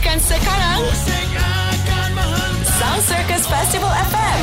Dengarkan sekarang Sound Circus Festival FM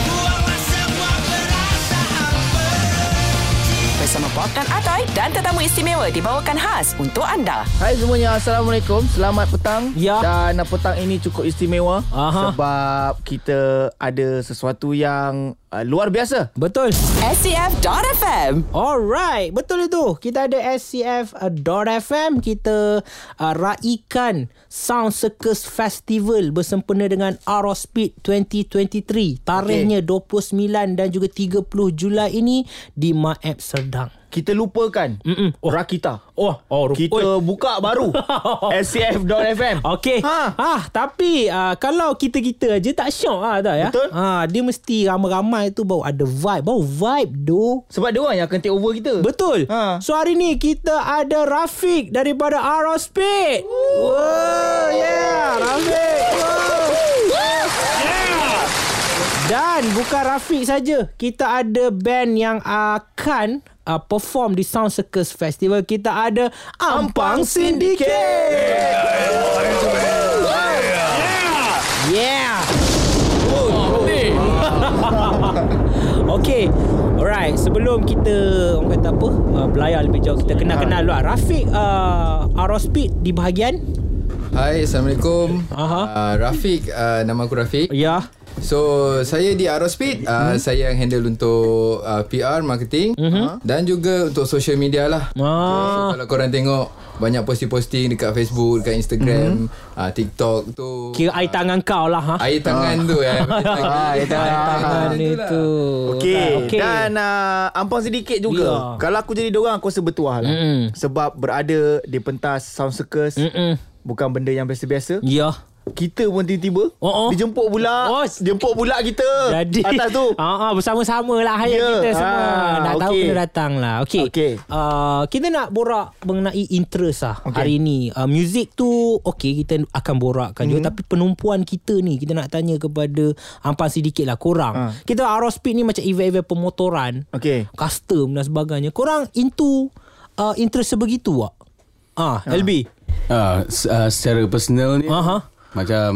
Bersama Bob dan Atoy dan tetamu istimewa dibawakan khas untuk anda. Hai semuanya, Assalamualaikum. Selamat petang. Ya. Dan petang ini cukup istimewa Aha. sebab kita ada sesuatu yang uh, luar biasa. Betul. SCF.FM Alright, betul itu. Kita ada SCF.FM. Kita uh, raikan Sound Circus Festival bersempena dengan Aerospeed 2023. Tarikhnya okay. 29 dan juga 30 Julai ini di Maep Serdang. Kita lupakan Mm-mm. oh. Rakita. Oh, oh Kita buka baru SCF.FM. Okey. Ha. Ha. Tapi uh, kalau kita-kita aja tak syok ah tak ya. Betul. Ah, dia mesti ramai-ramai tu baru ada vibe. Baru vibe doh. Sebab dia orang yang akan take over kita. Betul. Ha. So hari ni kita ada Rafiq daripada Aerospeed. Wow, yeah, Rafiq. Wow. Dan bukan Rafiq saja, kita ada band yang akan uh, perform di Sound Circus Festival. Kita ada Ampang Syndicate. Yeah. Okay Alright Sebelum kita Orang kata apa uh, Belayar lebih jauh Kita kenal-kenal dulu Rafiq uh, Aerospeed Di bahagian Hai, Assalamualaikum. Aha. Uh, Rafiq, uh, nama aku Rafiq. Ya So, saya di Aerospeed, uh, saya yang handle untuk uh, PR, marketing uh, dan juga untuk social media lah. So, ah, kalau korang tengok, banyak posting-posting dekat Facebook, dekat Instagram, uh, TikTok tu. Kira air tangan kau lah ha? Air tangan tu eh. Air tangan. tangan itu Okey. okay. Dan uh, ampang sedikit juga. Ya. Kalau aku jadi diorang aku rasa bertuah lah. Mm-mm. Sebab berada di pentas Sound Circus Mm-mm. bukan benda yang biasa-biasa. Ya Kita pun tiba-tiba Oh, oh. dijemput pula. Oh. Jemput pula kita. Jadi Atas tu. ah, ah, Bersama-sama lah Hayat Ya. kita semua Ah, Nak tahu okey. kena datang lah Okay, Okey. Uh, Kita nak borak Mengenai interest lah Okey. Hari ni uh, Music tu Okay kita akan borakkan Mhm. mm-hmm. juga Tapi penumpuan kita ni Kita nak tanya kepada Ampan sedikit lah Korang Ah. Kita Aerospeed ni Macam event-event pemotoran Okey. Custom dan sebagainya Korang into uh, Interest sebegitu tak? Ah, LB Uh, uh, secara personal ni Aha. Macam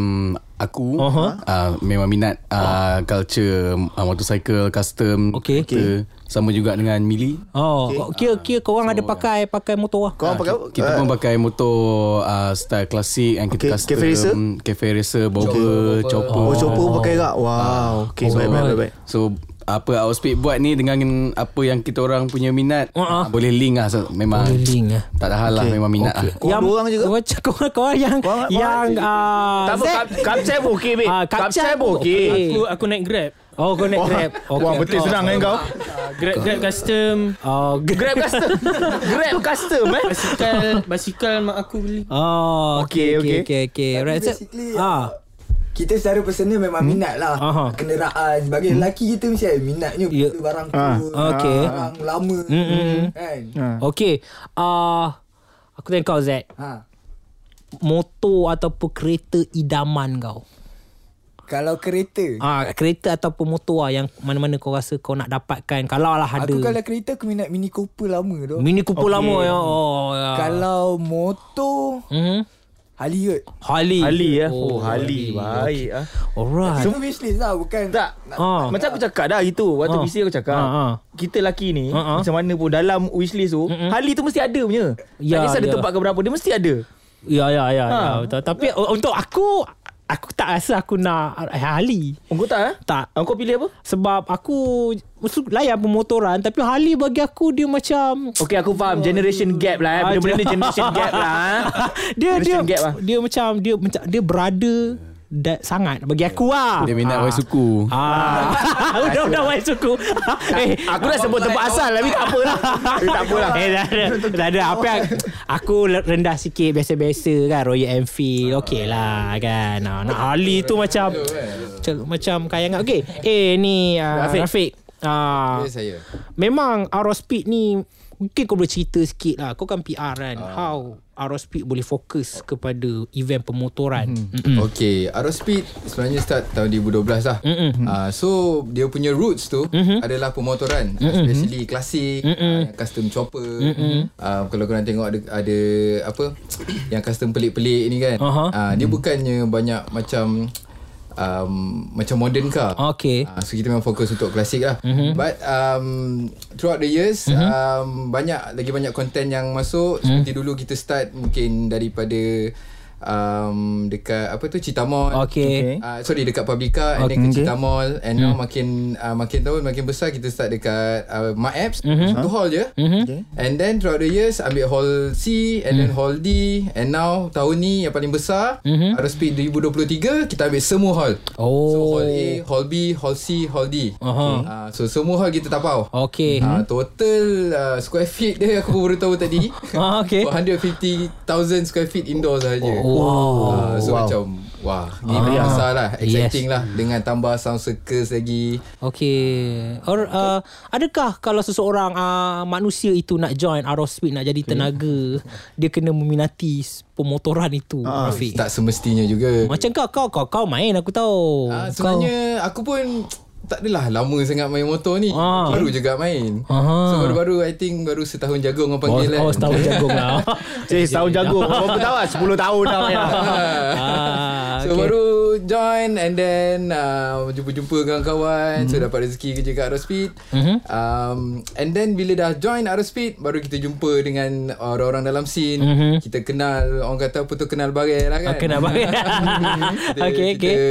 aku Aha. uh, memang minat uh, culture uh, motorcycle custom Okey. kita sama juga dengan Mili Oh, okay. kira-kira korang ada pakai pakai motor lah. Kau pakai Ah, kita pun pakai motor uh, style klasik yang kita Okey, custom cafe racer? cafe racer bobber chopper Oh, chopper pakai tak? Wow. Okey, baik, baik, baik, baik. so apa Outspeed buat ni dengan apa yang kita orang punya minat Uh-uh. uh, boleh link lah so, memang Boleh link lah. tak ada hal lah memang minat lah Korang dua orang juga? Macam korang, korang yang Korang- korang- yang uh, Tak apa, Zack. Kap- Kapcai pun okey, babe. Ah, Kapcai Kapcai pun okey. okey. Aku aku naik Grab. Oh, kau naik Grab. Wah, betul senang kan kau? Grab Grab custom. Oh, Grab custom. Grab custom eh. Basikal basikal mak aku beli. Oh, Okey, okey, okey. okey, okey. Tapi Right, so, basically ah, kita secara personal memang hmm? minat lah Aha. kenderaan sebagai hmm? lelaki kita mesti ada minatnya Ya. yeah. barang Ah. tua Okey. barang lama Mm-mm. kan okey. Ah, aku tanya kau Zack. ha. Motor ataupun kereta idaman kau? kalau kereta Ah, kereta ataupun motor lah yang mana-mana kau rasa kau nak dapatkan kalau lah ada. aku kalau kereta aku minat Mini Cooper lama tu Mini Cooper Okey. lama ya. Oh, ya. kalau motor Mhm. Harley kot Harley. Ali ya. Oh, Ali. Baik ah. Alright. itu wishlist lah bukan Tak. Ah. Macam aku cakap dah itu Waktu Ah. aku cakap Ah, ah. Kita lelaki ni Ah, ah. Macam mana pun Dalam wishlist tu Harley tu mesti ada punya Ya, Tak kisah ya. dia tempat ke berapa Dia mesti ada Ya ya ya, Ha. ya betul. Tapi uh, untuk aku aku tak rasa aku nak Harley. Oh, kau tak eh Tak. Ah, Kau pilih apa Sebab aku layan pemotoran Tapi Harley bagi aku Dia macam Okay aku faham Generation gap lah eh. Ah, Benda-benda ni je- generation gap lah eh. Dia dia Generation gap lah. dia macam dia macam dia brother da, sangat bagi aku lah. dia minat Ah. ah. suku Ah. udah udah main suku. eh, Aku dah sebut tempat asal Tapi tak apa lah Tapi tak apa lah Eh tak ada Tak ada Apa yang Aku rendah sikit Biasa-biasa kan Royal Enfield Okey lah kan ah, Nak Harley tu macam Macam, macam kayangan Okey Eh ni uh, Rafiq. Rafiq. Uh, Ya, saya Memang Aerospeed ni Mungkin kau boleh cerita sikit lah. Kau kan PR kan? How Aerospeed boleh fokus kepada event pemotoran? Mm-mm. Okay Aerospeed sebenarnya start tahun 2012 lah. Mm-mm. uh, So dia punya roots tu Mhm. adalah pemotoran. Especially klasik uh, Yang custom chopper. Uh, Kalau korang tengok ada, ada apa Yang custom pelik-pelik ni kan? Aha. uh, Dia bukannya banyak macam um, Macam modern car Okay Uh, so kita memang fokus untuk klasik lah. Mhm. Mm-hmm. But um, throughout the years, mm-hmm. um, banyak lagi banyak content yang masuk. Mhm. Seperti dulu kita start mungkin daripada um, dekat apa tu Cita Mall. Okay, Uh, sorry dekat Publica and then ke Okay. Cita Mall and Mhm. now makin uh, makin tahun makin besar kita start dekat uh, Mak Apps Mhm. satu hall je Okay. and then throughout the years ambil hall C and Mhm. then hall D and now tahun ni yang paling besar mm-hmm. Aerospeed 2023 kita ambil semua hall Oh. so hall A hall B hall C hall D Aha. uh, so semua hall kita tapau Okay uh, total uh, square feet dia aku baru tahu tadi Ah, okay. 150,000 square feet indoor sahaja Wow. Uh, so Wow. macam Wah Ni ah. besar lah Exciting Yes. lah Dengan tambah sound circus lagi Okay Or, uh, Adakah kalau seseorang uh, Manusia itu nak join Aerospeed Nak jadi tenaga Dia kena meminati Pemotoran itu Rafiq Tak semestinya juga Macam kau Kau kau, kau main aku tahu Ah, sebenarnya aku pun tak adalah lama sangat main motor ni. Ah. Baru juga main. Aha. So baru-baru I think baru setahun jagung orang panggil Oh, oh setahun jagung lah Cik, setahun jagung. Berapa tahun lah? 10 tahun dah. Ya. ah, So baru join and then uh, jumpa-jumpa kawan-kawan. So dapat rezeki kerja kat Aerospeed. Mhm. Um, and then bila dah join Aerospeed baru kita jumpa dengan orang-orang dalam scene. Mhm. Kita kenal orang kata apa tu kenal bagai lah kan. Okay nak baik kita, Okay kita, okay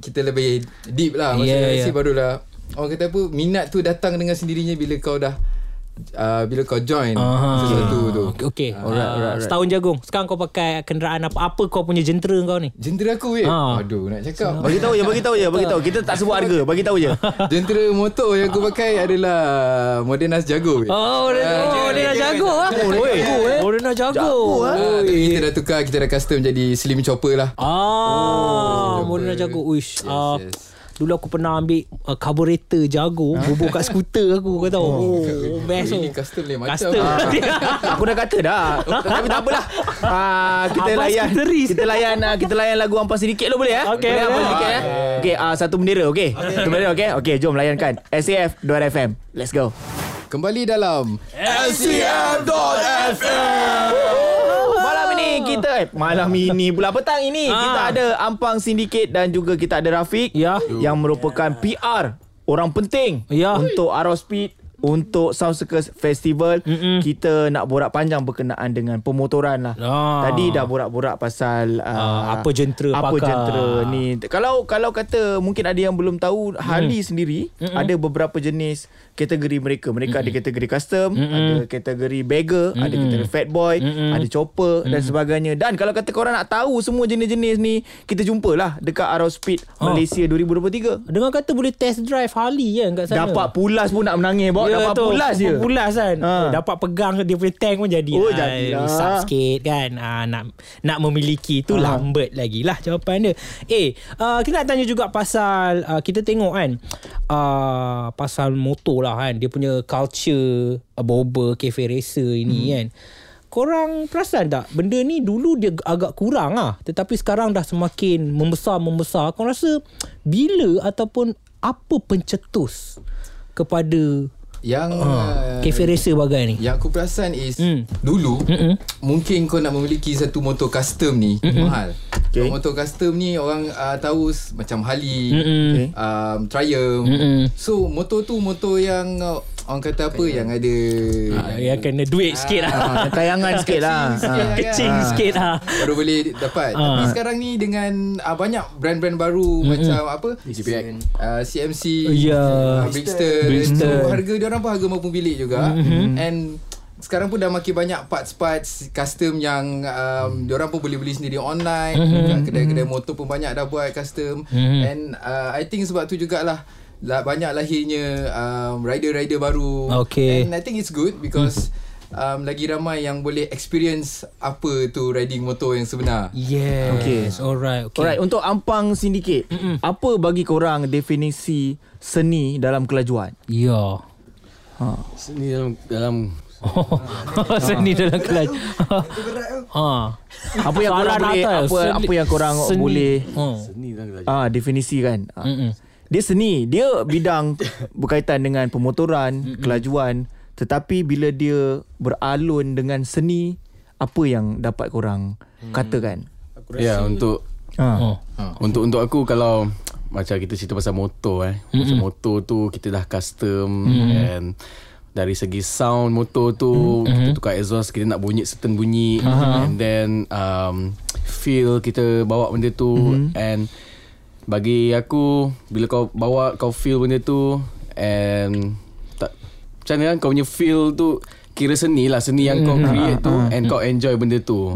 kita lebih deep lah yeah, yeah. yeah. barulah Orang kata apa Minat tu datang dengan sendirinya Bila kau dah uh, Bila kau join Aha. Sesuatu tu Okay, okay. Alright, Ah, alright, alright. Setahun jagung Sekarang kau pakai kenderaan apa Apa kau punya jentera kau ni Jentera aku weh Ah. Aduh nak cakap Bagi tahu je, bagi tahu je, bagi tahu. Kita tak sebut harga, bagi tahu je. Jentera motor yang aku pakai adalah Modernas Jago weh Oh, oh, nak jago ah. Nak jago. Tapi kita dah tukar Kita dah custom jadi Slim chopper lah Ah, Oh, jago. jago. Uish. Yes, ah, yes. Dulu aku pernah ambil uh, carburetor jago Bubur kat skuter aku Kau tahu Oh, best tu Ini custom lain macam Custom Aku dah kata dah. Tapi tak apalah. Ah, kita Abang layan skuteris. kita layan ah, kita layan lagu Ampang sedikit dulu boleh eh? Okey, Boleh boleh. sedikit eh? Okey, ah satu bendera okey. Satu bendera okey. Okey, jom layankan. SAF 2 FM. Let's go. Kembali dalam ini kita eh, malam ini pula petang ini Ah. kita ada Ampang Syndicate dan juga kita ada Rafiq Ya. yang merupakan PR orang penting Ya. untuk Aerospeed untuk Sound Circus Festival Mm-mm. kita nak borak panjang berkenaan dengan pemotoran lah. Ah. Tadi dah borak-borak pasal uh, Ah, apa jentera apa pakar. jentera ni. Kalau kalau kata mungkin ada yang belum tahu Harley sendiri ada beberapa jenis kategori mereka. Mereka ada kategori custom, ada kategori bagger, ada kategori fat boy, ada chopper dan sebagainya. Dan kalau kata korang nak tahu semua jenis-jenis ni, kita jumpalah dekat Aerospeed Ah. Malaysia 2023. Dengar kata boleh test drive Harley kan kat sana Dapat pulas pun nak menangis bawa Ya, dapat tu. pulas je. Pulas kan Ha. Dapat pegang dia punya tank pun jadi Oh, jadilah. Risap sikit kan ah, Nak nak memiliki tu Ha. lambat lagi lah jawapan dia Eh uh, Kita nak tanya juga pasal uh, Kita tengok kan uh, Pasal motor lah kan. Dia punya culture Boba Cafe Racer ini Hmm. kan. Korang perasan tak Benda ni dulu dia agak kurang lah Tetapi sekarang dah semakin Membesar-membesar Korang rasa Bila ataupun Apa pencetus Kepada Yang uh, uh, Cafe Racer bagai ni Yang aku perasan is Hmm. Dulu Mm-mm. Mungkin kau nak memiliki Satu motor custom ni Mahal Okay. Motor custom ni Orang uh, tahu Macam Harley Mm-mm. Okay. um, Triumph Mm-mm. So motor tu Motor yang uh, Orang kata apa Yang ada Ah, Yang kena duit sikit lah. Ah, tayangan sikit lah. Kecil sikit lah. Baru boleh dapat. Ah. Tapi sekarang ni Dengan uh, Banyak brand-brand baru Macam apa? Uh, CMC uh, Brixton. Brixton. So harga dia orang pun Harga mampu bilik juga. And sekarang pun dah makin banyak parts-parts custom yang um, diorang pun boleh beli sendiri online. Mm-hmm. kedai-kedai motor pun banyak dah buat custom. Mm-hmm. and uh, I think sebab tu jugalah lah, banyak lahirnya um, rider-rider baru Okay. and I think it's good because um, lagi ramai yang boleh experience apa tu riding motor yang sebenar Yes Okay. Alright okay. Alright, untuk Ampang Syndicate, apa bagi korang definisi seni dalam kelajuan? Ya Seni dalam dalam Seni dalam kelas. ha. Apa yang korang boleh apa seni- apa yang korang seni. boleh Oh. ah definisi kan. Ah. Mm-mm. Dia seni, dia bidang berkaitan dengan pemotoran, kelajuan, tetapi bila dia beralun dengan seni, apa yang dapat korang katakan? Ya untuk Ha. Oh. Untuk untuk aku kalau macam kita cerita pasal motor eh. Mm-hmm. Pasal motor tu kita dah custom mm-hmm. and dari segi sound motor tu mm-hmm. kita tukar exhaust kita nak bunyi certain bunyi uh-huh. and then um, feel kita bawa benda tu mm-hmm. and bagi aku bila kau bawa kau feel benda tu and tak macam mana kan kau punya feel tu kira seni lah seni yang kau create tu and kau enjoy benda tu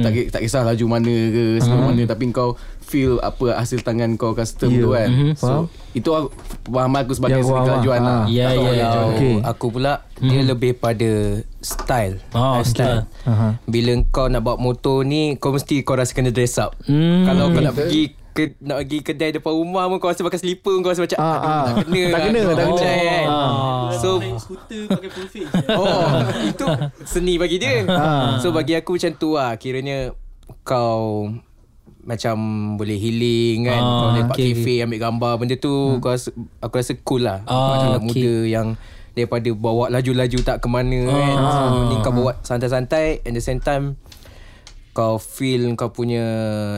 tak, ki- tak kisah laju mana ke sebelum mana tapi kau feel apa hasil tangan kau custom Ya. tu kan Faham. so itu aku paham aku sebagai Yang seni faham, kelajuan ah. lah Ya, ya. Okey. aku pula dia lebih pada style. Oh, style. Aha. Bila kau nak bawa motor ni kau mesti kau rasa kena dress up. Hmm. Kalau kau nak pergi ke, nak pergi kedai depan rumah pun kau rasa pakai slipper pun kau rasa macam Ah, aduh ah. tak kena. Tak kena, Kau tak kena. kan. Ah. So Naik skuter pakai full face. Oh Itu seni bagi dia Ah. So bagi aku macam tu lah Kiranya Kau Macam Boleh healing kan Ah, Kau lepak okay. cafe Ambil gambar Benda tu kau rasa, Aku rasa cool lah Ah, Macam anak okay. muda yang Daripada bawa laju-laju tak ke mana kan so, Ni kau bawa santai-santai And the same time Kau feel Kau punya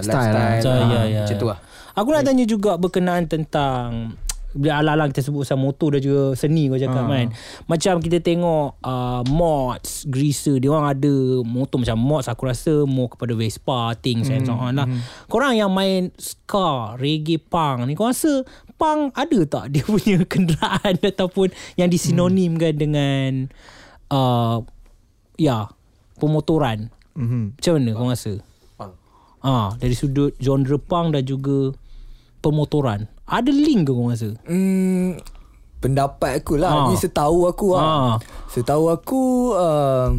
Style lah. Lifestyle Style, Ah, ya, ya. Macam tu lah Aku nak tanya juga berkenaan tentang bila ala-ala kita sebut pasal motor dan juga seni kau cakap kan. Macam kita tengok uh, mods, greaser, dia orang ada motor macam mods aku rasa more kepada Vespa, things and so on lah. Korang yang main ska, reggae, punk ni kau rasa punk ada tak dia punya kenderaan ataupun yang disinonimkan dengan uh, ya, pemotoran. Mhm. Macam mana kau rasa? Punk. Ah, dari sudut genre punk dan juga pemotoran. Ada link ke kau rasa? Hmm, pendapat aku Ah. lah. Ni setahu aku Ah. lah. Setahu aku uh,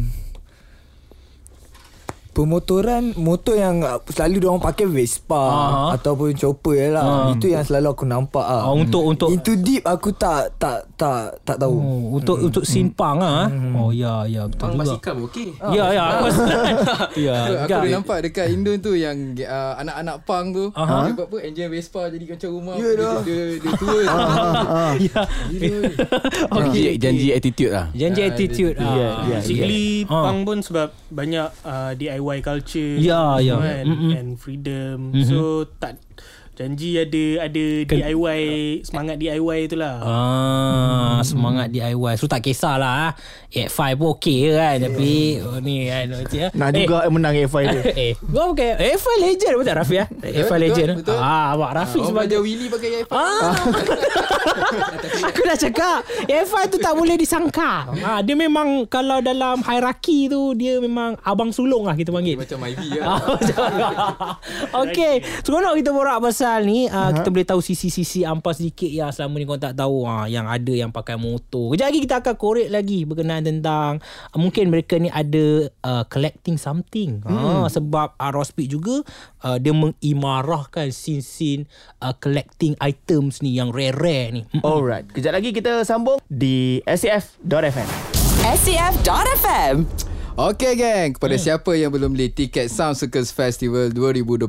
pemotoran motor yang uh, selalu dia orang pakai Vespa Ah. ataupun chopper je lah. Ah. Itu yang selalu aku nampak ah. Ah, untuk untuk Into deep aku tak tak tak tak tahu. oh, untuk untuk scene punk ah. Oh ya ya betul Pang juga. basikal pun okey Ya ya aku ya. Aku, aku kan? dah nampak dekat Indon tu yang uh, anak-anak punk tu Aha. dia buat apa enjin Vespa jadi macam rumah Ya dia, dah. dia, dia tua Ya. janji, janji attitude lah Janji Ah, attitude dia- ah. ya, ya. Basically Ah. punk pun sebab banyak uh, DIY culture Ya, ya. kan, Mm-mm. and freedom Mhm. so tak janji ada ada DIY semangat DIY tu lah Ah, semangat DIY. So tak kisahlah ah. 85 pun okey je kan. Tapi oh, ni kan macam ya. Nak juga menang F5 dia. eh, kau pakai F5 legend betul Rafi ya? F5 betul, legend. betul. Ah, abang Rafi Orang sebagai belajar Willy pakai iPhone Ah. Aku dah cakap F1 tu tak boleh disangka ha, Dia memang Kalau dalam hierarki tu Dia memang Abang sulung lah kita panggil macam Ivy Ah, lah macam- Okay Seronok kita borak pasal ni uh, Kita boleh tahu sisi-sisi Ampas sedikit Yang selama ni kau tak tahu uh, Yang ada yang pakai motor Kejap lagi kita akan korek lagi Berkenaan tentang uh, Mungkin mereka ni ada uh, Collecting something hmm. uh, Sebab uh, Rospeed juga uh, Dia mengimarahkan Scene-scene uh, Collecting items ni Yang rare-rare ni Alright, kejap lagi kita sambung di SCF.FM. SCF.FM. Okay geng Kepada hmm. siapa yang belum beli tiket Sound Circus Festival 2023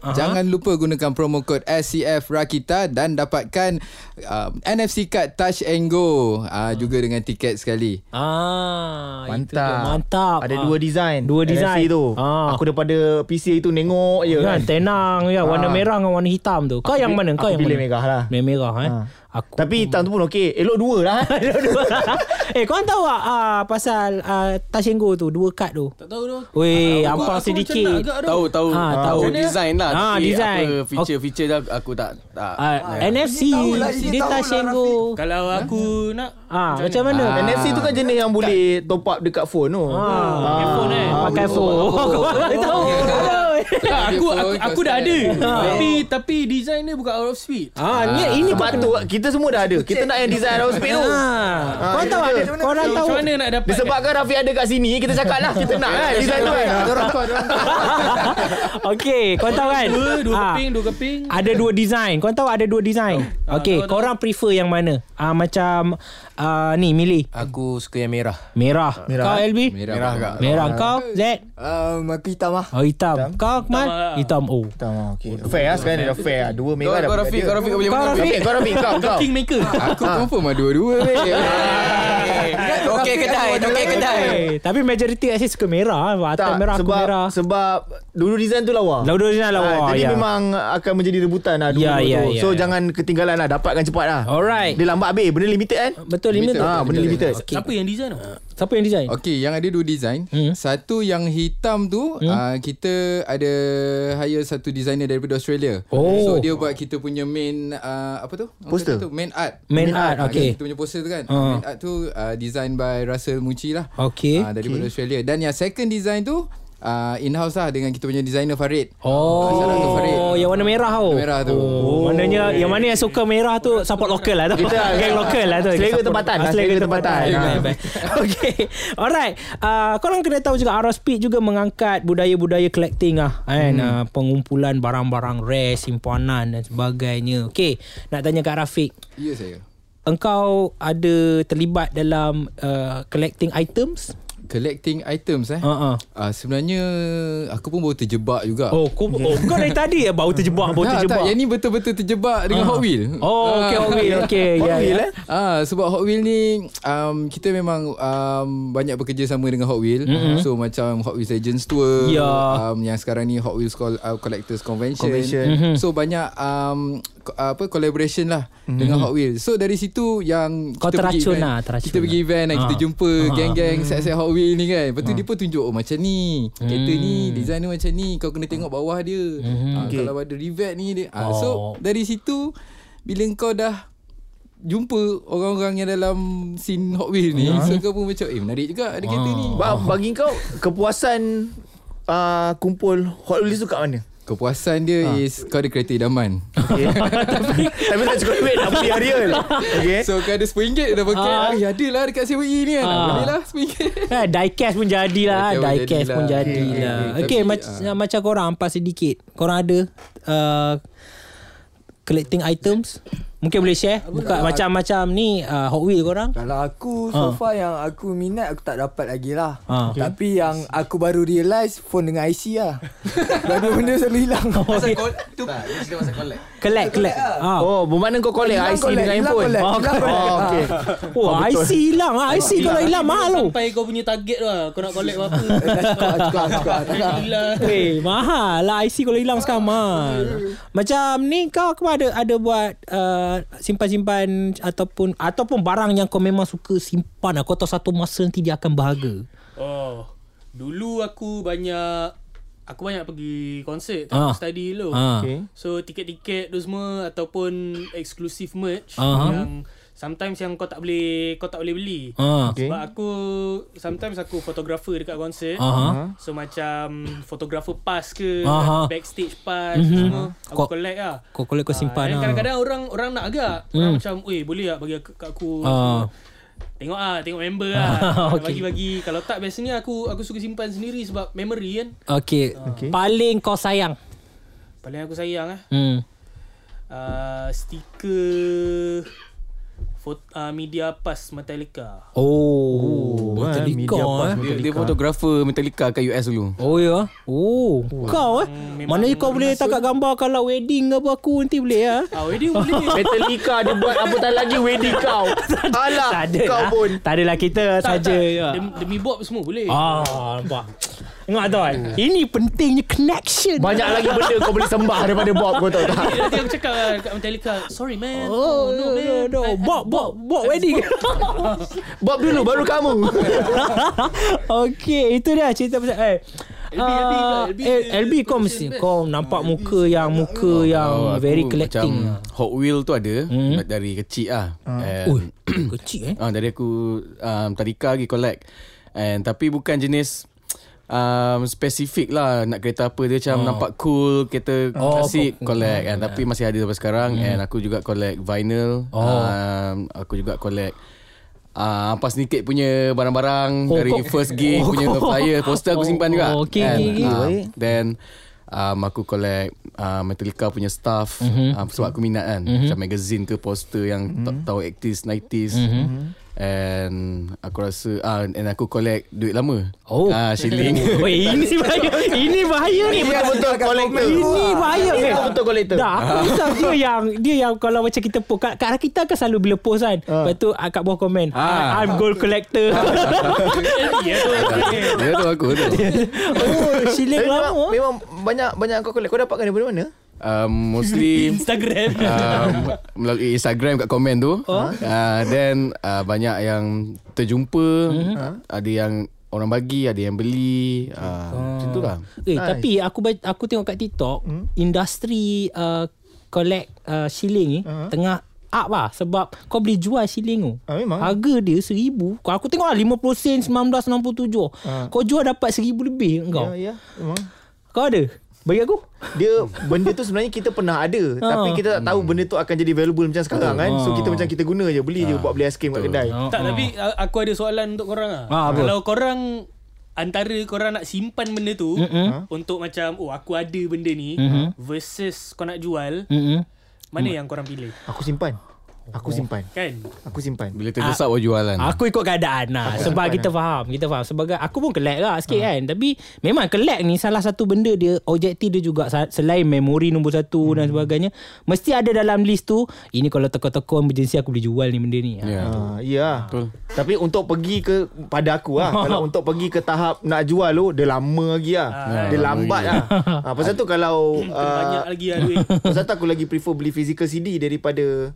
uh-huh. Jangan lupa gunakan promo kod SCF Rakita Dan dapatkan uh, NFC card Touch and Go uh, Juga dengan tiket sekali Ah. Mantap. Mantap. Ada Ah. dua design. Dua design. NFC tu. Ah. Aku daripada PC itu nengok je kan kan. tenang ya warna Ah. merah dengan warna hitam tu. Kau Aku yang mana? Kau aku yang pilih mana? merah lah. Merah merah eh. Ah. Aku Tapi hitam tu pun okey. Elok dua lah. eh kau tahu tak ah, pasal ah, touch and go tu dua kad tu. tak tahu tu Weh, Aku- ampang aku sedikit. macam. Tahu tahu Ah, tahu. tahu design lah Ah, Tapi design. apa feature-feature dah aku tak tak Ah, NFC tahu lah, dia dia tahu touch lah, and go. kalau aku nak Ah, macam mana? Ah. NFC tu kan jenis yang boleh top up dekat phone tu. Ah, pakai phone eh Pakai phone. Kau tahu. Tak, aku, aku, aku dah ada. Tapi tapi design dia bukan out of speed. Ah, ni ini Sebab tu kita semua dah ada. Kita nak yang design house speed tu. Ah, kau tahu ada kau orang tahu. Macam mana nak dapat? Disebabkan Rafi ada kat sini, kita cakap lah. Kita nak kan design tu kan. Okey, kau tahu kan? Dua, dua Ah, keping, dua keping. Ada dua design. Kau tahu ada dua design. Okey, tahu, kau orang prefer yang mana? Ah macam ah ni milih Aku suka yang merah. merah. Kau LB? Merah, Merah. Merah kau Z? Um, aku hitam lah. Oh hitam. Kau Akmal? lah. Hitam. Oh. Tamam, okey. Fair lah sekarang dia dah fair lah. Dua merah dah kau Rafiq, kau Rafiq kau boleh Kau mana? Rafiq. Kau Rafiq, kau, kau. Kingmaker. Aku confirm lah dua-dua ni. Okey kedai, okey kedai. Tapi majority actually suka merah. Atas merah aku sebab, merah. sebab dulu design tu lawa. Dulu design lawa, Ah, Jadi ya. memang akan menjadi rebutan lah dulu Ya, tu. ya, So jangan ketinggalan lah. Dapatkan cepat lah. Alright. Dia lambat habis. Benda limited kan? Betul limited. Ah, benda limited. Siapa yang design tu? Siapa yang design? Okey, yang ada dua design. Hmm. Satu yang hitam tu, uh, kita ada hire satu designer daripada Australia. Oh. So dia buat kita punya main uh, apa tu? Poster. tu? Main art. Main art, Ah, okey. Kita punya poster tu kan. Ah. Main art tu uh, design by Russell Mucci lah. Okey. Uh, daripada Australia. Dan yang second design tu uh, in-house lah dengan kita punya designer Farid. Oh, Ah, to Farid. yang warna merah tu. Merah tu. Oh, maknanya yang mana yang suka merah tu support lokal lah tu. Kita- geng lokal lah tu. Selera Support- tempatan Ah, lah, Selera tempatan. Ah. baik. Okay. Alright. Uh, korang kena tahu juga Aros Speed juga mengangkat budaya-budaya collecting lah. Kan? Hmm. Uh, pengumpulan barang-barang rare, simpanan dan sebagainya. Okay. Nak tanya Kak Rafiq. Ya saya. Engkau ada terlibat dalam uh, collecting items? Collecting items eh. Uh-uh. Uh, sebenarnya aku pun baru terjebak juga. Oh, kau, oh, kau dari tadi ya bau terjebak, bau tak, terjebak. tak, yang ni betul-betul terjebak dengan Ah. Hot Wheel. Oh, okay, Hot Wheel. Okay, Hot ya, Wheel, ya. eh? Ah sebab Hot Wheel ni um, kita memang um, banyak bekerja sama dengan Hot Wheel. Mm-hmm. So macam Hot Wheels Legends Tour, Ya. um, yang sekarang ni Hot Wheels Col- uh, Collectors Convention. Convention. Mhm. So banyak um, apa collaboration lah mm-hmm. dengan Hot Wheels. So dari situ yang Kau kita pergi teracun event, lah, teracun kita pergi lah. event dan kita Ah. jumpa Ah. geng-geng set-set Hot Wheel ni kan. Lepas tu dia pun tunjuk oh macam ni. Kereta Hmm. ni design dia macam ni. Kau kena tengok bawah dia. Ah, Okay. Kalau ada revet ni dia. Ah, Oh. So dari situ bila kau dah jumpa orang-orang yang dalam scene Hot Wheels ni so kau pun macam eh menarik juga ada kereta ni Ba- Bagi kau kepuasan uh, kumpul Hot Wheels tu kat mana? Kepuasan dia is kau ada kereta idaman Okay. tapi, tapi tak cukup duit nak beli harian. Okay. so kau ada RM10 dah pakai Ah. ada lah dekat CWE ni kan Ah. boleh lah RM10 Eh, diecast pun jadilah pun Diecast pun jadilah. jadilah Okay, Okay, tapi, mac- ah. macam korang Ampas sedikit Korang ada uh, Collecting items Mungkin boleh share Buka macam-macam ni uh, Hot Wheel korang Kalau aku Ah. so far yang aku minat aku tak dapat lagi lah. Ah. Okay. Tapi yang aku baru realise phone dengan IC lah. Dua benda selalu hilang. Okay. tu tak, dia pasal collect. Collect Collect ah. Oh, bermakna kau collect Hilang IC collect, dengan hilang handphone. collect, Oh, hilang collect. oh, okay. Wah IC hilang ah. IC kalau hilang mahal tu Sampai kau punya target lah. Kau nak collect apa. Cukup. Gila. Eh mahal lah IC kalau hilang sekarang mahal Macam ni kau kau ada ada buat uh, simpan-simpan ataupun ataupun barang yang kau memang suka simpan lah. Kau tahu satu masa nanti dia akan berharga. Oh. Dulu aku banyak aku banyak pergi konsert Ah. ah. study dulu. Ah. Okay. So tiket-tiket tu semua ataupun exclusive merch Aha. yang sometimes yang kau tak boleh kau tak boleh beli. Ah. Okay. Sebab aku sometimes aku photographer dekat konsert. Aha. So macam photographer pass ke Aha. backstage pass Mhm. semua aku Kau- collect lah. Kau collect kau simpan Ah, lah. Kadang-kadang orang orang nak agak Orang macam Weh boleh tak bagi aku, kat aku Ah. Tengok ah Tengok member lah Okay. Bagi-bagi Kalau tak biasanya aku Aku suka simpan sendiri Sebab memory kan Okay. okay. Paling kau sayang. Paling aku sayang eh Hmm. uh, Stiker Fot, uh, Media Pass Metallica Oh, Oh, eh, media pass eh. Dia, dia fotografer Metallica kat US dulu. Oh ya. Oh, kau eh. memang Mana kau boleh letak kat gambar kalau wedding ke apa aku nanti boleh ya. Ah wedding boleh Metallica dia buat apa tak lagi wedding kau. Alah, Tak ada kau lah. pun. Tak adalah kita saja. tak. Demi, demi Bob semua boleh Ah, nampak. Tengok tuan. Ini pentingnya connection. Banyak lagi benda kau boleh sembah daripada Bob kau tahu tak? Nanti aku cakap Dekat Metallica Sorry man Oh, no, no, no. Bob, Bob, Bob wedding. Bob dulu baru kamu. okay, itu dia cerita pasal eh. LB, LB, ah, LB, eh, LB kau mesti kau nampak muka yang muka yang Oh, very collecting. Macam Hot Wheel tu ada Hmm. dari kecil lah. And, Ui, kecil eh. Ah dari aku um, tadika lagi collect. And tapi bukan jenis um, spesifik lah nak kereta apa dia macam oh. nampak cool kereta oh, klasik collect kan tapi masih ada sampai sekarang hmm. and aku juga collect vinyl Oh. um, aku juga collect Uh, apa sedikit punya barang-barang Oh, oh, dari kau- first gig oh, punya kau- flyer poster aku simpan juga Oh, okay, And, okay, okay. uh, Baik. then um, aku collect uh, Metallica punya stuff Mhm. mm-hmm. uh, sebab aku minat kan mm-hmm. macam magazine ke poster yang mm-hmm. tahu 80s 90s Mhm. mm-hmm. And aku rasa uh, and aku collect duit lama Oh. uh, shilling Oh, ini bahaya. Ini bahaya ni. Ini betul-betul collector. Ini bahaya Ini kan. betul collector. Dah, aku risau dia yang dia yang kalau macam kita post kat, kat kita kan selalu bila post kan. Lepas tu ah, kat bawah komen, Ah. I'm gold collector. Ya tu. dia tu aku tu oh, memang, lama. memang banyak banyak kau collect. Kau dapatkan daripada mana? Um, mostly Instagram. um, melalui Instagram kat komen tu. Oh. Uh, then uh, banyak yang terjumpa, uh, ada yang orang bagi, ada yang beli, uh, macam tu lah. Eh, Nice. tapi aku aku tengok kat TikTok, industri uh, collect uh, shilling ni tengah up lah sebab kau boleh jual shilling tu. Ah, memang. Harga dia seribu. Kau aku tengok lah 50 sen 1967. Kau jual dapat seribu lebih kau. Ya, ya. Memang. Kau ada? Bagi aku. Dia benda tu sebenarnya kita pernah ada tapi kita tak tahu benda tu akan jadi valuable macam sekarang kan. So kita macam kita guna je beli je buat beli aiskrim kat kedai. Tak tapi a- aku ada soalan untuk korang ah. Ah, apa? Kalau korang antara korang nak simpan benda tu mm-hmm. untuk macam oh aku ada benda ni mm-hmm. versus kau nak jual, Mm-mm. mana yang korang pilih? Aku simpan. Aku simpan. Kan? Aku simpan. Bila terdesak baru jualan. Aku ikut keadaan lah Sebab simpan kita faham Kita faham Sebagai Aku pun collect lah sikit kan Tapi Memang collect ni Salah satu benda dia Objektif dia juga Selain memori nombor satu Dan sebagainya Mesti ada dalam list tu Ini kalau teko-teko emergency Aku boleh jual ni benda ni Ya. Yeah. Ah, ya. Betul. Tapi untuk pergi ke pada aku lah kalau untuk pergi ke tahap nak jual tu dia lama lagi lah. dia lambat lah. Ah, pasal tu kalau Banyak uh, lagi lah duit. pasal tu aku lagi prefer beli physical CD daripada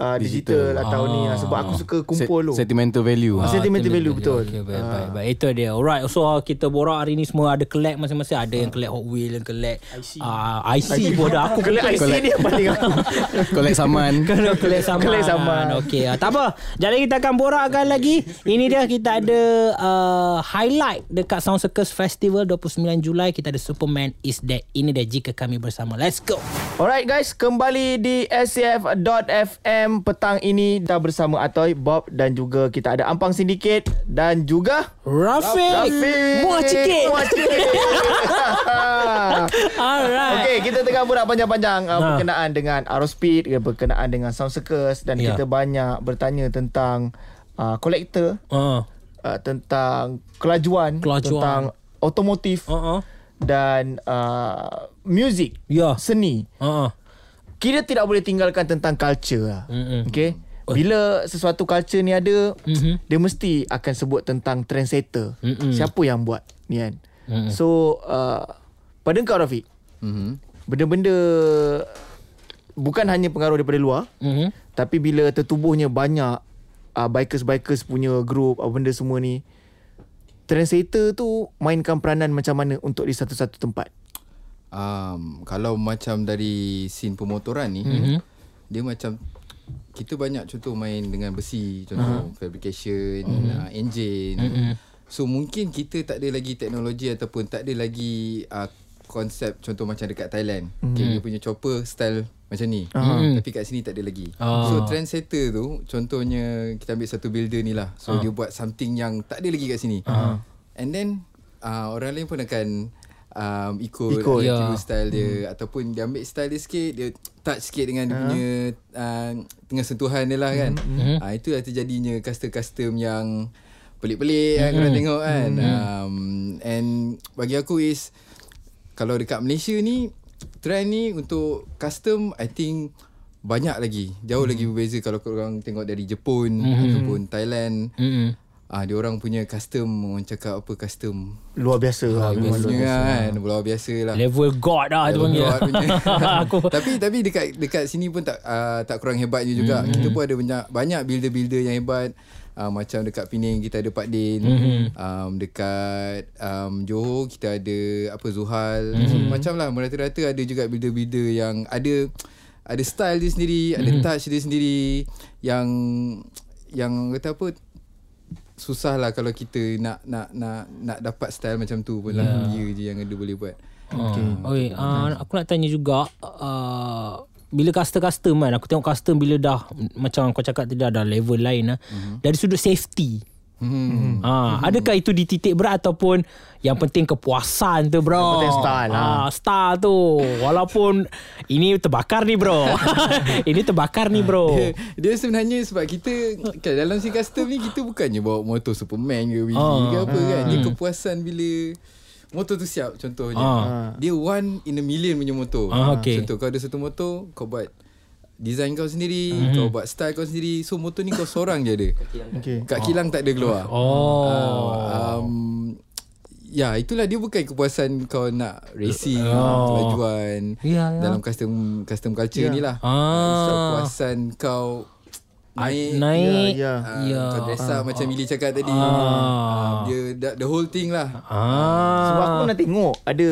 uh, digital, Digital. atau ni lah. sebab aku suka kumpul tu. Sentimental value. Ah, sentimental value betul. okay, baik, baik, baik. Itu dia Alright So uh, kita borak hari ni Semua ada collect masing-masing Ada yang collect Hot Wheel Yang collect IC. uh, IC pun ada Aku Collect IC ni yang paling aku. Collect saman. Collect saman Collect saman. Okey ah, Tak apa Jadi kita akan borakkan lagi Ini dia kita ada uh, Highlight Dekat Sound Circus Festival 29 Julai Kita ada Superman Is Dead Ini dia Jika Kami Bersama Let's go Alright guys, kembali di SCF.FM petang ini kita bersama Atoy, Bob dan juga kita ada Ampang Sindiket dan juga Rafiq Rafiq. Muah sikit Muah sikit. Alright Okey, kita tengah borak panjang-panjang uh, Ha. berkenaan dengan Aerospeed, berkenaan dengan Sound Circus dan Ya. kita banyak bertanya tentang uh, kolektor, uh, uh, tentang kelajuan, Kelajuan. tentang otomotif uh, uh. dan uh, music, Ya seni. uh, uh. Kita tidak boleh tinggalkan tentang culture lah. Mm-mm. Okay? Bila sesuatu culture ni ada, Mhm. dia mesti akan sebut tentang trendsetter. Mm-mm. Siapa yang buat ni kan? Mm-mm. So, uh, pada kau Rafiq, Mhm. benda-benda bukan hanya pengaruh daripada luar, Mhm. tapi bila tertubuhnya banyak uh, bikers-bikers punya group, apa benda semua ni, trendsetter tu mainkan peranan macam mana untuk di satu-satu tempat? Um, kalau macam dari scene pemotoran ni, Mhm. mm-hmm. dia macam kita banyak contoh main dengan besi, contoh uh-huh. fabrication, mm-hmm. uh, engine. Mm-hmm. So mungkin kita tak ada lagi teknologi ataupun tak ada lagi uh, konsep contoh macam dekat Thailand. Mm-hmm. Okay, dia punya chopper style macam ni. Uh-huh. Tapi kat sini tak ada lagi. Ah. So trendsetter tu contohnya kita ambil satu builder ni lah. So uh. dia buat something yang tak ada lagi kat sini. Uh. And then uh, orang lain pun akan um, ikut, Ikut. ikut Ya. tiru style dia hmm. ataupun dia ambil style dia sikit dia touch sikit dengan dia punya uh, dengan sentuhan dia lah kan hmm. uh, itu dah terjadinya custom-custom yang pelik-pelik hmm. yang korang tengok kan hmm. um, and bagi aku is kalau dekat Malaysia ni trend ni untuk custom I think banyak lagi jauh lagi berbeza kalau korang tengok dari Jepun ataupun Thailand Mhm. Ah, dia orang punya custom orang cakap apa custom Luar biasa lah. Memang luar biasa. kan Luar biasa lah Level God lah tu Level panggil God punya. Aku tapi tapi dekat dekat sini pun tak uh, tak kurang hebatnya juga. Mm-hmm. Kita pun ada banyak banyak builder-builder yang hebat. Uh, macam dekat Pening kita ada Pak Din. Mm-hmm. Um, dekat um, Johor kita ada apa Zuhal. Mm-hmm. So, macam lah merata-rata ada juga builder-builder yang ada ada style dia sendiri, mm-hmm. ada touch dia sendiri yang yang kata apa susah lah kalau kita nak nak nak nak dapat style macam tu pun lah. Dia je yang ada boleh buat. Okay. Okay. Uh, aku nak tanya juga uh, bila custom-custom kan aku tengok custom bila dah macam kau cakap tadi dah level lain lah. Mm-hmm. Dari sudut safety. Hmm. Ha, adakah itu di titik berat ataupun yang penting kepuasan tu bro? Yang penting style lah. Ha, style tu. Walaupun ini terbakar ni bro. ini terbakar ni bro. Dia, dia sebenarnya sebab kita kan, dalam si custom ni kita bukannya bawa motor Superman ke Willy Ah. ke apa kan. Dia kepuasan bila motor tu siap contohnya. Ah. Dia one in a million punya motor. Ah, okay. Contoh kau ada satu motor kau buat design kau sendiri, Mhm. kau buat style kau sendiri. So motor ni kau seorang je ada. Okay. Kat kilang tak ada keluar. Oh. um, Ya itulah dia bukan kepuasan kau nak racing oh. kelajuan Ya, ya. dalam custom custom culture Ya. ni lah. Ah. So kepuasan kau naik Naik. Ya, uh, Ya. kau dress up macam Billy cakap tadi. Ah. Uh, dia the, the whole thing lah. Ah. Sebab aku pernah tengok ada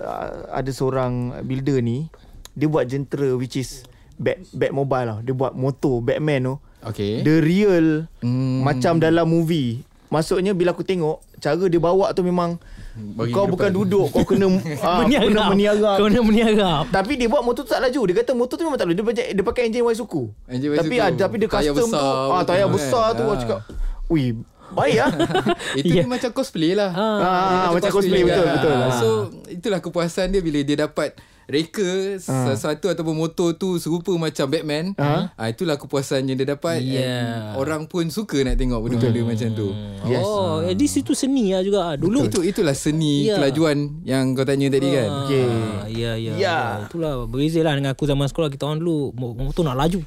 uh, ada seorang builder ni dia buat jentera which is bat bat mobile lah. Dia buat motor Batman tu. Okay. The real Hmm. macam dalam movie. Maksudnya bila aku tengok cara dia bawa tu memang Bagi kau depan. bukan duduk kau kena ah, kena meniarap. Kau kena meniarap. Tapi dia buat motor tu tak laju. Dia kata motor tu memang tak laju. Dia pakai, dia pakai enjin Waisuku. Enjin Tapi ah, tapi dia Tayar custom tu. besar Ah, betul tayar kan? besar tu. Aku Ah. cakap, Wih, baik lah. Itu Ya. dia macam cosplay lah. Ah, macam cosplay, betul, lah. betul. So itulah kepuasan dia bila dia dapat reka sesuatu ataupun motor tu serupa macam Batman. Ah itulah kepuasan yang dia dapat. Yeah. Orang pun suka nak tengok benda-benda macam tu. Yes. Oh, eh, di situ seni lah juga. Dulu Itu itulah seni Ya. kelajuan yang kau tanya tadi kan. Okay. Ah, ya, ya, Ya. ya. Itulah berbeza lah dengan aku zaman sekolah. Kita orang dulu mo- motor nak laju.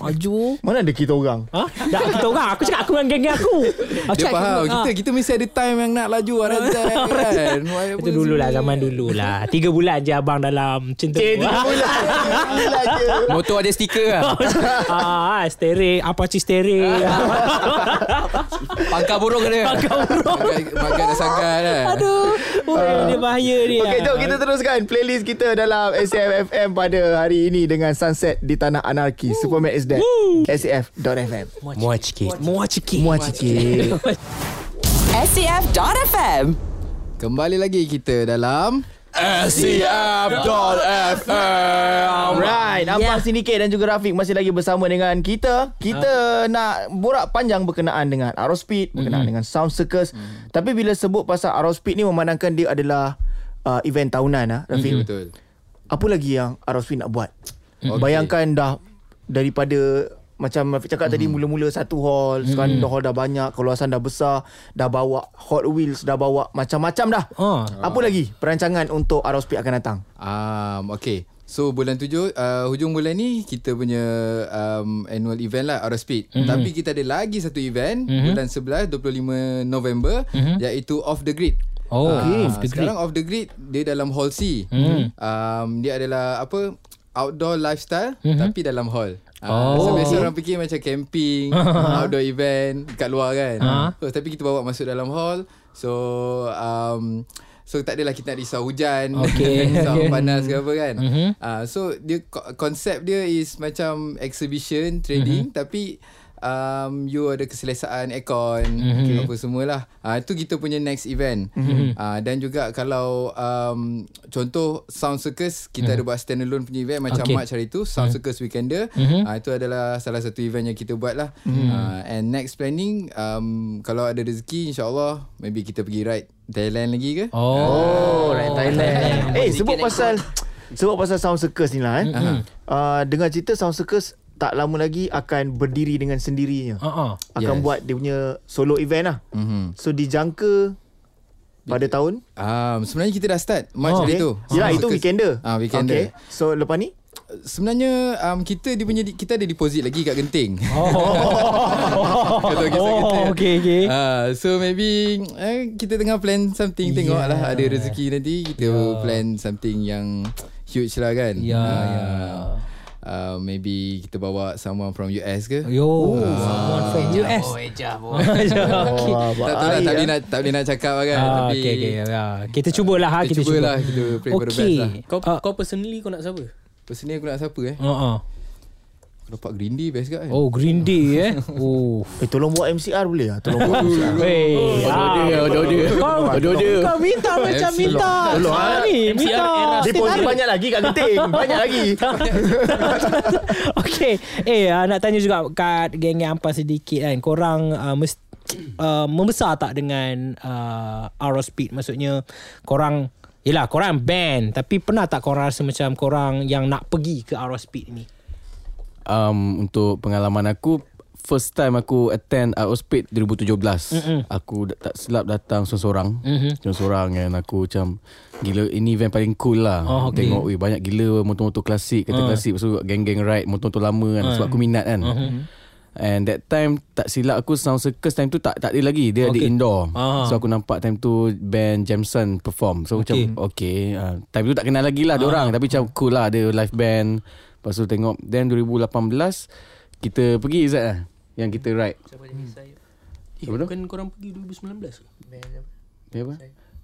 Laju. Mana ada kita orang? Ha? Tak kita orang. Aku cakap aku dengan geng-geng aku. Aku Dia cakap, faham ah. Kita kita mesti ada time yang nak laju Arazan kan Itu dulu lah Zaman dulu lah Tiga bulan je abang dalam Cinta Tiga bulan. Motor ada stiker lah ah, Steering Apache steering Pangkal burung dia Makan dah sangat kan Aduh oh, Dia bahaya ni Okey, ah. jom kita teruskan playlist kita dalam SAFFM pada hari ini dengan Sunset di Tanah Anarki. Superman is dead. SAF.FM. Muat sikit Muat sikit Muat sikit. SCF.FM Kembali lagi kita dalam SCF.FM. Right, Abang Sindiket dan juga Rafiq masih lagi bersama dengan kita. Kita nak borak panjang berkenaan dengan Aerospeed, berkenaan dengan Sound Circus. Tapi bila sebut pasal Aerospeed ni memandangkan dia adalah uh, event tahunan ah, Rafiq. Betul Apa lagi yang Aerospeed nak buat? Okay. Bayangkan dah daripada macam Rafiq cakap tadi mula-mula satu hall, sekarang dah hall dah banyak, kawasan dah besar, dah bawa Hot Wheels, dah bawa macam-macam dah. Ah. Apa lagi perancangan untuk Aerospeed akan datang? um, Okay So bulan tujuh uh, Hujung bulan ni Kita punya um, Annual event lah Aura Speed mm-hmm. Tapi kita ada lagi satu event mm-hmm. Bulan 11 25 November mm-hmm. Iaitu Off the Grid Oh, Ah, okay. Off the Grid. Sekarang Off the Grid Dia dalam Hall C mm-hmm. um, Dia adalah Apa Outdoor lifestyle mm-hmm. Tapi dalam hall Ah, Oh, so biasa orang fikir macam camping, outdoor event kat luar kan. Ah. So, tapi kita bawa masuk dalam hall. So um, So tak adalah kita nak risau hujan Okay. Risau Okay. panas ke apa kan Mhm. uh, So dia ko- konsep dia is macam exhibition trading Mhm. Tapi um, you ada keselesaan aircon Mhm. Apa semualah uh, Itu kita punya next event uh, Dan juga kalau um, Contoh Sound Circus Kita ada buat standalone punya event Macam Mhm. Okay. March hari tu Sound Circus Weekender Mhm. uh, Itu adalah salah satu event yang kita buat lah uh, And next planning um, Kalau ada rezeki InsyaAllah Maybe kita pergi ride Thailand lagi ke Oh, Oh, right Thailand. Eh, sebut pasal sebut pasal Sound Circus ni lah eh. Uh, dengar cerita Sound Circus tak lama lagi akan berdiri dengan sendirinya. Ah. Akan Yes. buat dia punya solo event lah. Mhm. So dijangka pada tahun Um, sebenarnya kita dah start March Oh, hari okay. tu. Yelah Sound itu weekender. Ah, weekender. Okay. So lepas ni Sebenarnya um, kita dia punya kita ada deposit lagi kat Genting. Oh, Kata kisah kita. oh okay, okay. Ah, so maybe eh, kita tengah plan something tengok Yeah. lah ada rezeki nanti kita plan something yang huge lah kan. Ya, Ah, ya. Uh, maybe kita bawa someone from US ke? Yo, someone from US. Wah, tak tahu lah, tak boleh nak tak boleh nak cakap lah kan. Ah, tapi okay, okay. Ya. Kita cubalah ha, kita, kita, cubalah kita pray for the best Okay. lah. Kau Ah. kau personally kau nak siapa? Personally aku nak siapa eh? Uh, uh. Aku Dapat Green Day best kat kan? Oh Green Day eh? Oh Eh tolong buat MCR boleh lah Tolong buat MCR Hey, Order, order, order. Kau, Order. kau minta macam minta. Tolong, Ah, ah. ni MCR minta. Deposit. banyak lagi kat genting. Banyak lagi. Okay. Eh uh, nak tanya juga Kat geng-geng ampas sedikit kan. Korang uh, mesti Uh, membesar tak dengan uh, Aero Speed? Maksudnya Korang Yelah korang band. Tapi pernah tak korang rasa macam Korang yang nak pergi ke Aero Speed ni um, Untuk pengalaman aku First time aku attend Aerospace 2017 Mm-mm. Aku tak silap datang seorang-seorang Mhm. Seorang-seorang Dan aku macam Gila ini event paling cool lah Oh, okay. Tengok weh, banyak gila motor-motor klasik Kata klasik Lepas tu geng-geng ride Motor-motor lama kan Sebab aku minat kan And that time Tak silap aku Sound Circus time tu Tak tak ada lagi Dia Okay. ada indoor Ah. So aku nampak time tu Band Jameson perform So Okay. macam Okay uh, Time tu tak kenal lagi lah uh. orang Tapi macam cool lah Ada live band Lepas tu tengok Then 2018 Kita pergi Izzat lah Yang kita ride Siapa jadi saya? Eh, Apa bukan korang pergi 2019 ke? Dia apa?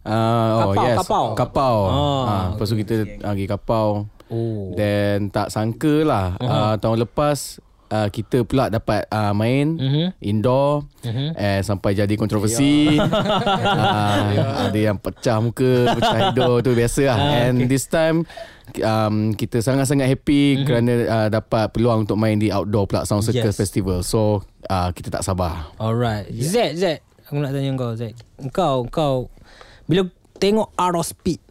Uh, oh Kapau, yes kapau. Kapau Ah. ah, Lepas tu kita pergi kapau Oh Then tak sangka lah uh-huh. uh, Tahun lepas uh, Kita pula dapat uh, main Mhm. Indoor Mhm. Eh sampai jadi kontroversi. Uh, Ada yang pecah muka Pecah hidung tu biasa lah. And this time um, Kita sangat-sangat happy Kerana uh, dapat peluang untuk main di outdoor pula Sound Circus Yes. Festival. So uh, kita tak sabar. Alright. Z Z Aku nak tanya kau Z Kau Kau Bila tengok Aero Speed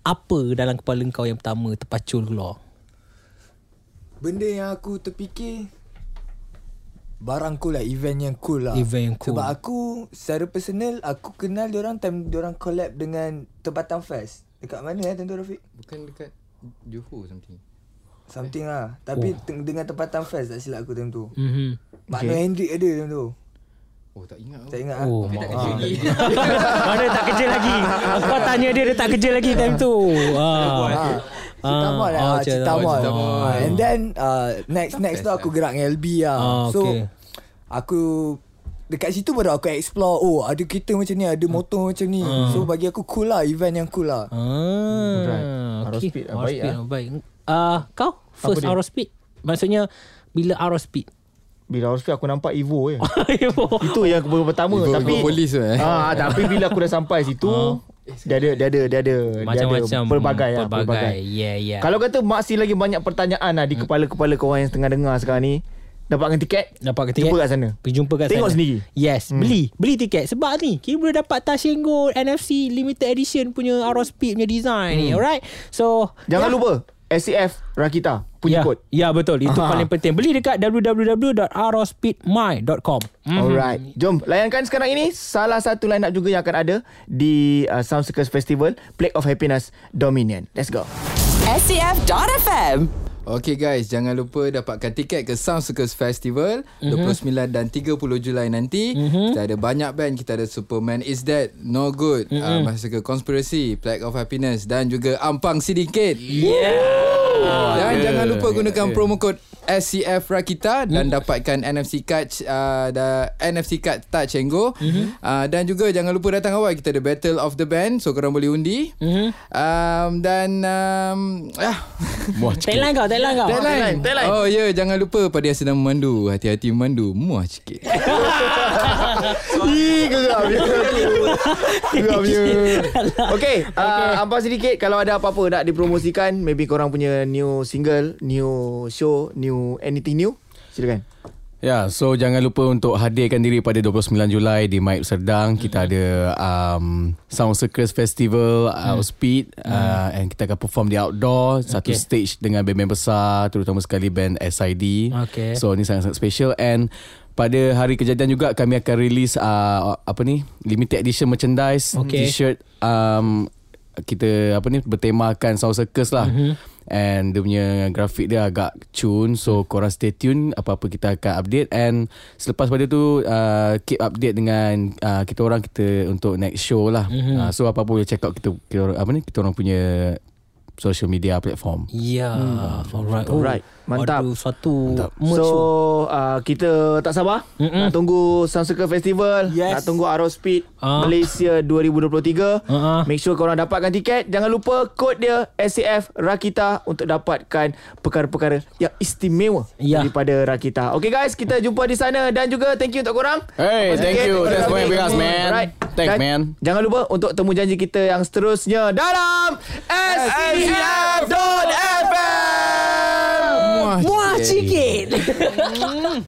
Apa dalam kepala kau yang pertama Terpacul keluar Benda yang aku terfikir Barang cool lah Event yang cool lah. Event yang cool. Sebab aku Secara personal Aku kenal diorang Time diorang collab dengan Tempatan Fest. Dekat mana eh Tentu Rafiq? Bukan dekat Johor something. Something lah. Tapi oh. dengan Tempatan Fest Tak silap aku time tu. Mm-hmm. Makna Hendrik ada time tu. Oh tak ingat Tak ingat. Oh, ah. mak- Mana tak kerja lagi? Kau tanya dia Dia tak kerja lagi time tu. Ah. Cita Mall lah oh, ah, Cita Mall. Ah, And then uh, Next next tu aku gerak dengan LB lah Ah, So okay. Aku Dekat situ baru aku explore Oh ada kereta macam ni Ada motor macam ni So bagi aku cool lah Event yang cool lah Ah, Right. Aero okay. Speed, ah, Aero baik, Speed, ah. ah, baik. Ah, kau first dia? Aero Speed Maksudnya Bila Aero Speed Bila Aerospace aku nampak Evo je Itu yang pertama Evo- Tapi Evo Police tu, eh? ah, Tapi bila aku dah sampai situ Dia ada Dia ada Dia ada dia Macam-macam. ada Pelbagai lah Pelbagai. Yeah yeah. Kalau kata masih lagi banyak pertanyaan lah Di kepala-kepala korang yang tengah dengar sekarang ni Dapatkan tiket? Dapat ke tiket? Jumpa kat sana. Pergi jumpa kat Tengok sana. sendiri. Yes hmm. Beli Beli tiket. Sebab ni Kita boleh dapat Tashengo NFC Limited Edition Punya Aero Speed punya design hmm. ni Alright? So Jangan yeah. lupa SCF Rakita Punya ya, kod. Ya betul. Itu Aha. paling penting. Beli dekat www.arospeedmy.com Mhm. Alright. Jom layankan sekarang ini. Salah satu line up juga yang akan ada Di uh, Sound Circus Festival Plague of Happiness Dominion. Let's go. SCF.FM Okay guys, jangan lupa dapatkan tiket ke Sound Circus Festival mm-hmm. 29 dan 30 Julai nanti. Mm-hmm. Kita ada banyak band, kita ada Superman Is Dead, No Good, mm-hmm. uh, Masa ke Conspiracy, Plague of Happiness dan juga Ampang Syndicate. Oh, Dan ada. jangan lupa gunakan Ada. promo kod SCF Rakita dan dapatkan NFC card uh, da, NFC card Touch and Go. Uh, dan juga jangan lupa datang awal kita ada Battle of the Band so korang boleh undi. Um, dan um, ah Muah. Tagline kau Tagline kau tagline. Oh ya, yeah, jangan lupa pada yang sedang memandu, hati-hati memandu, muah sikit. Ih, geram dia Geram dia Okay, uh, Ampang sedikit Kalau ada apa-apa nak dipromosikan Maybe korang punya new single New show New anything new Silakan Ya, so jangan lupa untuk hadirkan diri pada 29 Julai di Maib Serdang. Kita ada um, Sound Circus Festival, uh, Speed uh, and kita akan perform di outdoor. Satu Okay. stage dengan band-band besar, terutama sekali band SID. Okay. So ni sangat-sangat special and pada hari kejadian juga kami akan release uh, apa ni limited edition merchandise Okay. t-shirt um, kita apa ni bertemakan Sound Circus lah. Mm-hmm. And dia punya grafik dia agak cun So korang stay tune Apa-apa kita akan update And selepas pada tu uh, Keep update dengan uh, Kita orang kita Untuk next show lah mm-hmm. uh, So apa-apa boleh check out kita, kita orang- Apa ni Kita orang punya social media platform. Ya, alright. Oh, Alright, mantap. Ada satu Mantap. merch So uh, kita tak sabar Mm-mm. Nak tunggu Sound Circle Festival Yes. Nak tunggu Arrow Speed Ah. Malaysia 2023 Ah, ah. Make sure korang dapatkan tiket Jangan lupa kod dia SCF Rakita Untuk dapatkan perkara-perkara yang istimewa Ya. Daripada Rakita Okay guys Kita jumpa di sana Dan juga thank you untuk korang Hey, Dapat thank tiket you. Thanks for having us, man. Alright. Thanks, Dan man. Jangan lupa untuk temu janji kita yang seterusnya Dalam Muah sikit.